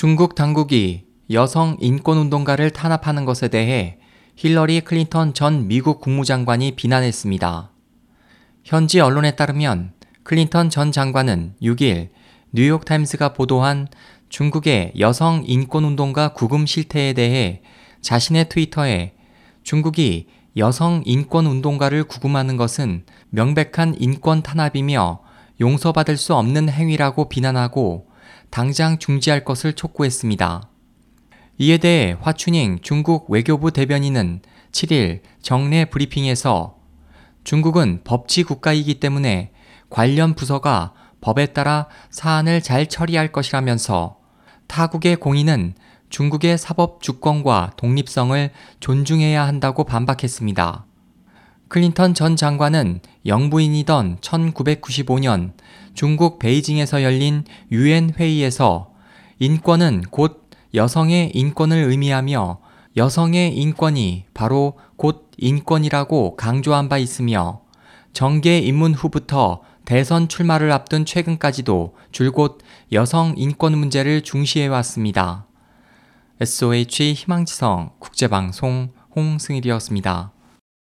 중국 당국이 여성 인권운동가를 탄압하는 것에 대해 힐러리 클린턴 전 미국 국무장관이 비난했습니다. 현지 언론에 따르면 클린턴 전 장관은 6일 뉴욕타임스가 보도한 중국의 여성 인권운동가 구금 실태에 대해 자신의 트위터에 중국이 여성 인권운동가를 구금하는 것은 명백한 인권 탄압이며 용서받을 수 없는 행위라고 비난하고 당장 중지할 것을 촉구했습니다. 이에 대해 화춘잉 중국 외교부 대변인은 7일 정례 브리핑에서 중국은 법치 국가이기 때문에 관련 부서가 법에 따라 사안을 잘 처리할 것이라면서 타국의 공인은 중국의 사법 주권과 독립성을 존중해야 한다고 반박했습니다. 클린턴 전 장관은 영부인이던 1995년 중국 베이징에서 열린 유엔 회의에서 인권은 곧 여성의 인권을 의미하며 여성의 인권이 바로 곧 인권이라고 강조한 바 있으며 정계 입문 후부터 대선 출마를 앞둔 최근까지도 줄곧 여성 인권 문제를 중시해 왔습니다. SOH 희망지성 국제방송 홍승일이었습니다.